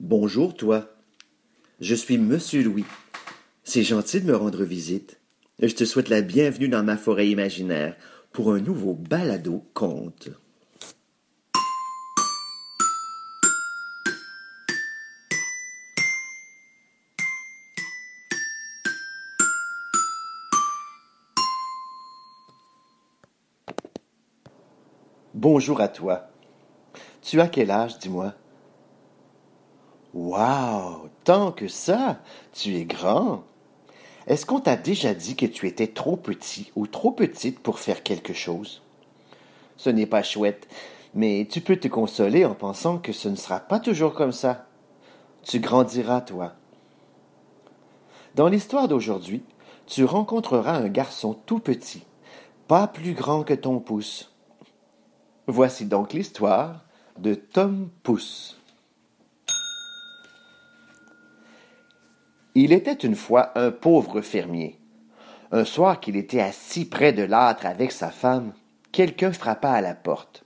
Bonjour, toi. Je suis Monsieur Louis. C'est gentil de me rendre visite. Je te souhaite la bienvenue dans ma forêt imaginaire pour un nouveau balado conte. Bonjour à toi. Tu as quel âge, dis-moi? Wow, tant que ça, tu es grand. Est-ce qu'on t'a déjà dit que tu étais trop petit ou trop petite pour faire quelque chose? Ce n'est pas chouette, mais tu peux te consoler en pensant que ce ne sera pas toujours comme ça. Tu grandiras, toi. Dans l'histoire d'aujourd'hui, tu rencontreras un garçon tout petit, pas plus grand que ton pouce. Voici donc l'histoire de Tom Pouce. Il était une fois un pauvre fermier. Un soir qu'il était assis près de l'âtre avec sa femme, quelqu'un frappa à la porte.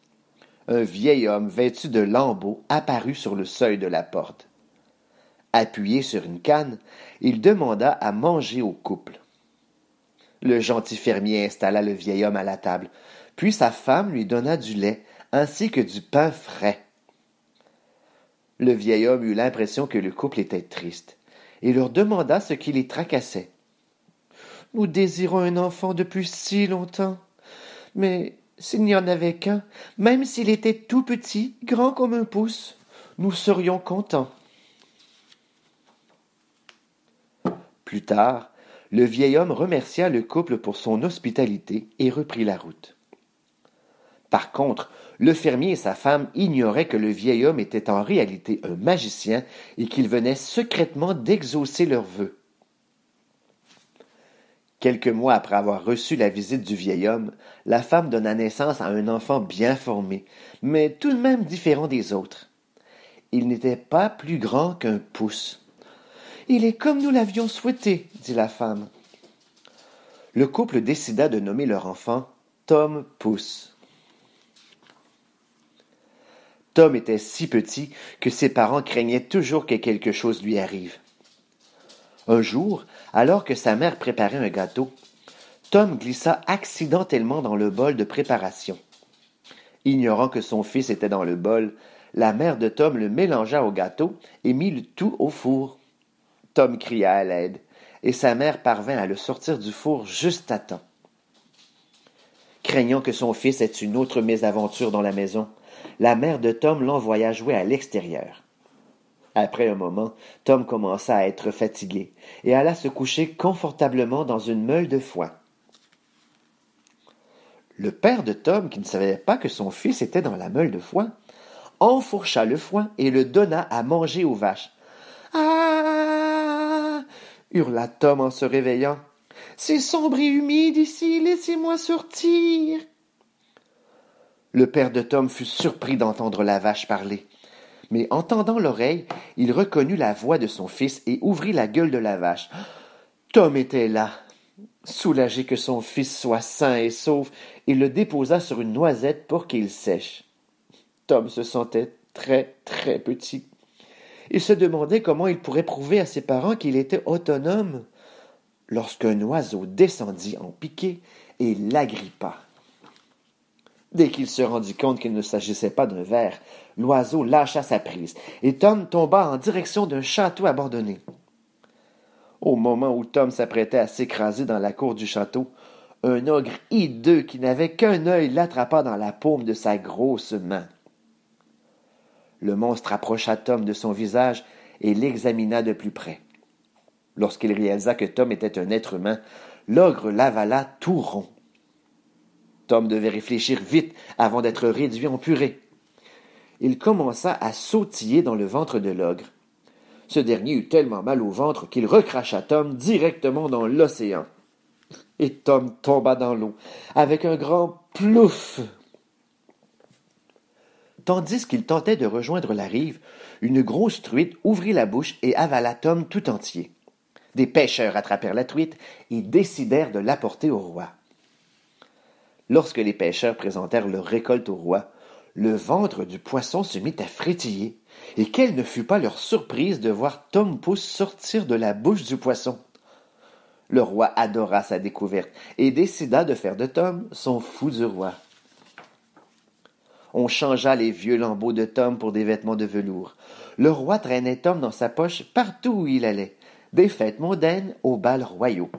Un vieil homme vêtu de lambeaux apparut sur le seuil de la porte. Appuyé sur une canne, il demanda à manger au couple. Le gentil fermier installa le vieil homme à la table, puis sa femme lui donna du lait ainsi que du pain frais. Le vieil homme eut l'impression que le couple était triste, et leur demanda ce qui les tracassait. Nous désirons un enfant depuis si longtemps. Mais s'il n'y en avait qu'un, même s'il était tout petit, grand comme un pouce, nous serions contents. Plus tard, le vieil homme remercia le couple pour son hospitalité et reprit la route. Par contre, le fermier et sa femme ignoraient que le vieil homme était en réalité un magicien et qu'il venait secrètement d'exaucer leurs vœux. Quelques mois après avoir reçu la visite du vieil homme, la femme donna naissance à un enfant bien formé, mais tout de même différent des autres. Il n'était pas plus grand qu'un pouce. Il est comme nous l'avions souhaité, dit la femme. Le couple décida de nommer leur enfant Tom Pouce. Tom était si petit que ses parents craignaient toujours que quelque chose lui arrive. Un jour, alors que sa mère préparait un gâteau, Tom glissa accidentellement dans le bol de préparation. Ignorant que son fils était dans le bol, la mère de Tom le mélangea au gâteau et mit le tout au four. Tom cria à l'aide, et sa mère parvint à le sortir du four juste à temps. Craignant que son fils ait une autre mésaventure dans la maison, la mère de Tom l'envoya jouer à l'extérieur. Après un moment, Tom commença à être fatigué et alla se coucher confortablement dans une meule de foin. Le père de Tom, qui ne savait pas que son fils était dans la meule de foin, enfourcha le foin et le donna à manger aux vaches. Ah hurla Tom en se réveillant. C'est sombre et humide ici, laissez-moi sortir. Le père de Tom fut surpris d'entendre la vache parler. Mais entendant l'oreille, il reconnut la voix de son fils et ouvrit la gueule de la vache. Tom était là. Soulagé que son fils soit sain et sauf, il le déposa sur une noisette pour qu'il sèche. Tom se sentait très très petit. Il se demandait comment il pourrait prouver à ses parents qu'il était autonome lorsqu'un oiseau descendit en piqué et l'agrippa. Dès qu'il se rendit compte qu'il ne s'agissait pas d'un ver, l'oiseau lâcha sa prise, et Tom tomba en direction d'un château abandonné. Au moment où Tom s'apprêtait à s'écraser dans la cour du château, un ogre hideux qui n'avait qu'un œil l'attrapa dans la paume de sa grosse main. Le monstre approcha Tom de son visage et l'examina de plus près. Lorsqu'il réalisa que Tom était un être humain, l'ogre l'avala tout rond. Tom devait réfléchir vite avant d'être réduit en purée. Il commença à sautiller dans le ventre de l'ogre. Ce dernier eut tellement mal au ventre qu'il recracha Tom directement dans l'océan. Et Tom tomba dans l'eau, avec un grand plouf. Tandis qu'il tentait de rejoindre la rive, une grosse truite ouvrit la bouche et avala Tom tout entier. Des pêcheurs attrapèrent la truite et décidèrent de l'apporter au roi. Lorsque les pêcheurs présentèrent leur récolte au roi, le ventre du poisson se mit à frétiller Et quelle ne fut pas leur surprise de voir Tom Pouce sortir de la bouche du poisson. Le roi adora sa découverte et décida de faire de Tom son fou du roi. On changea les vieux lambeaux de Tom pour des vêtements de velours. Le roi traînait Tom dans sa poche partout où il allait, des fêtes mondaines aux bals royaux.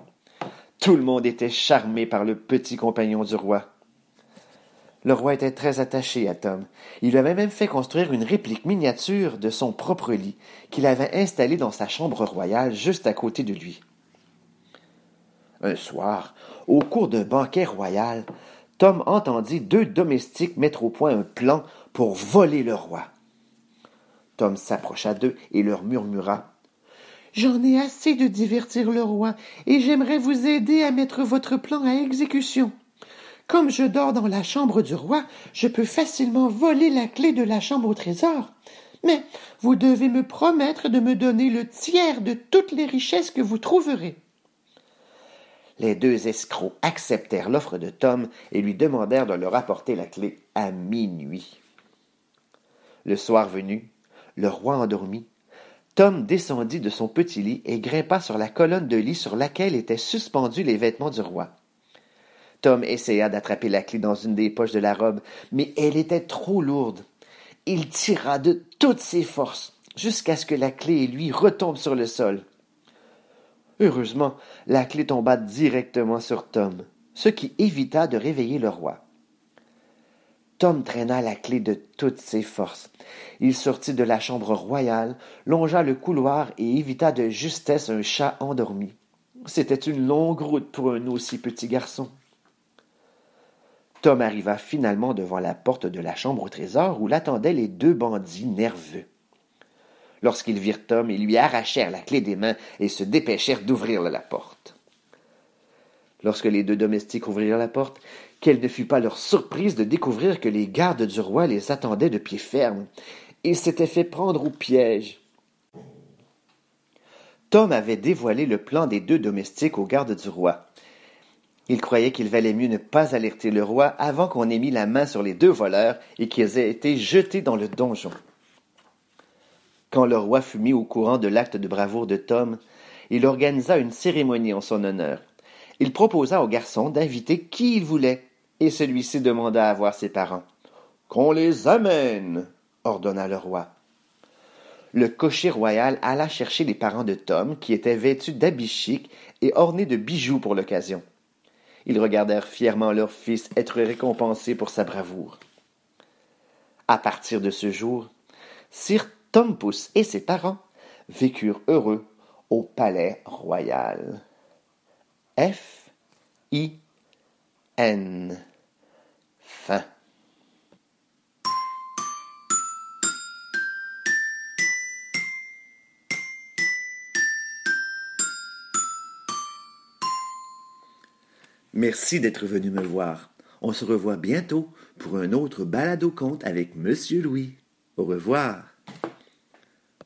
Tout le monde était charmé par le petit compagnon du roi. Le roi était très attaché à Tom. Il lui avait même fait construire une réplique miniature de son propre lit qu'il avait installé dans sa chambre royale juste à côté de lui. Un soir, au cours d'un banquet royal, Tom entendit deux domestiques mettre au point un plan pour voler le roi. Tom s'approcha d'eux et leur murmura J'en ai assez de divertir le roi, et j'aimerais vous aider à mettre votre plan à exécution. Comme je dors dans la chambre du roi, je peux facilement voler la clé de la chambre au trésor. Mais vous devez me promettre de me donner le tiers de toutes les richesses que vous trouverez. Les deux escrocs acceptèrent l'offre de Tom et lui demandèrent de leur apporter la clé à minuit. Le soir venu, le roi endormi, Tom descendit de son petit lit et grimpa sur la colonne de lit sur laquelle étaient suspendus les vêtements du roi. Tom essaya d'attraper la clé dans une des poches de la robe, mais elle était trop lourde. Il tira de toutes ses forces jusqu'à ce que la clé et lui retombent sur le sol. Heureusement, la clé tomba directement sur Tom, ce qui évita de réveiller le roi. Tom traîna la clé de toutes ses forces. Il sortit de la chambre royale, longea le couloir et évita de justesse un chat endormi. C'était une longue route pour un aussi petit garçon. Tom arriva finalement devant la porte de la chambre au trésor où l'attendaient les deux bandits nerveux. Lorsqu'ils virent Tom, ils lui arrachèrent la clé des mains et se dépêchèrent d'ouvrir la porte. Lorsque les deux domestiques ouvrirent la porte, quelle ne fut pas leur surprise de découvrir que les gardes du roi les attendaient de pied ferme. Ils s'étaient fait prendre au piège. Tom avait dévoilé le plan des deux domestiques aux gardes du roi. Il croyait qu'il valait mieux ne pas alerter le roi avant qu'on ait mis la main sur les deux voleurs et qu'ils aient été jetés dans le donjon. Quand le roi fut mis au courant de l'acte de bravoure de Tom, il organisa une cérémonie en son honneur. Il proposa au garçon d'inviter qui il voulait, et celui-ci demanda à voir ses parents. Qu'on les amène, ordonna le roi. Le cocher royal alla chercher les parents de Tom, qui étaient vêtus d'habits chics et ornés de bijoux pour l'occasion. Ils regardèrent fièrement leur fils être récompensé pour sa bravoure. À partir de ce jour, Sir Tom Pouce et ses parents vécurent heureux au palais royal. F I N Merci d'être venu me voir. On se revoit bientôt pour un autre balado conte avec Monsieur Louis. Au revoir.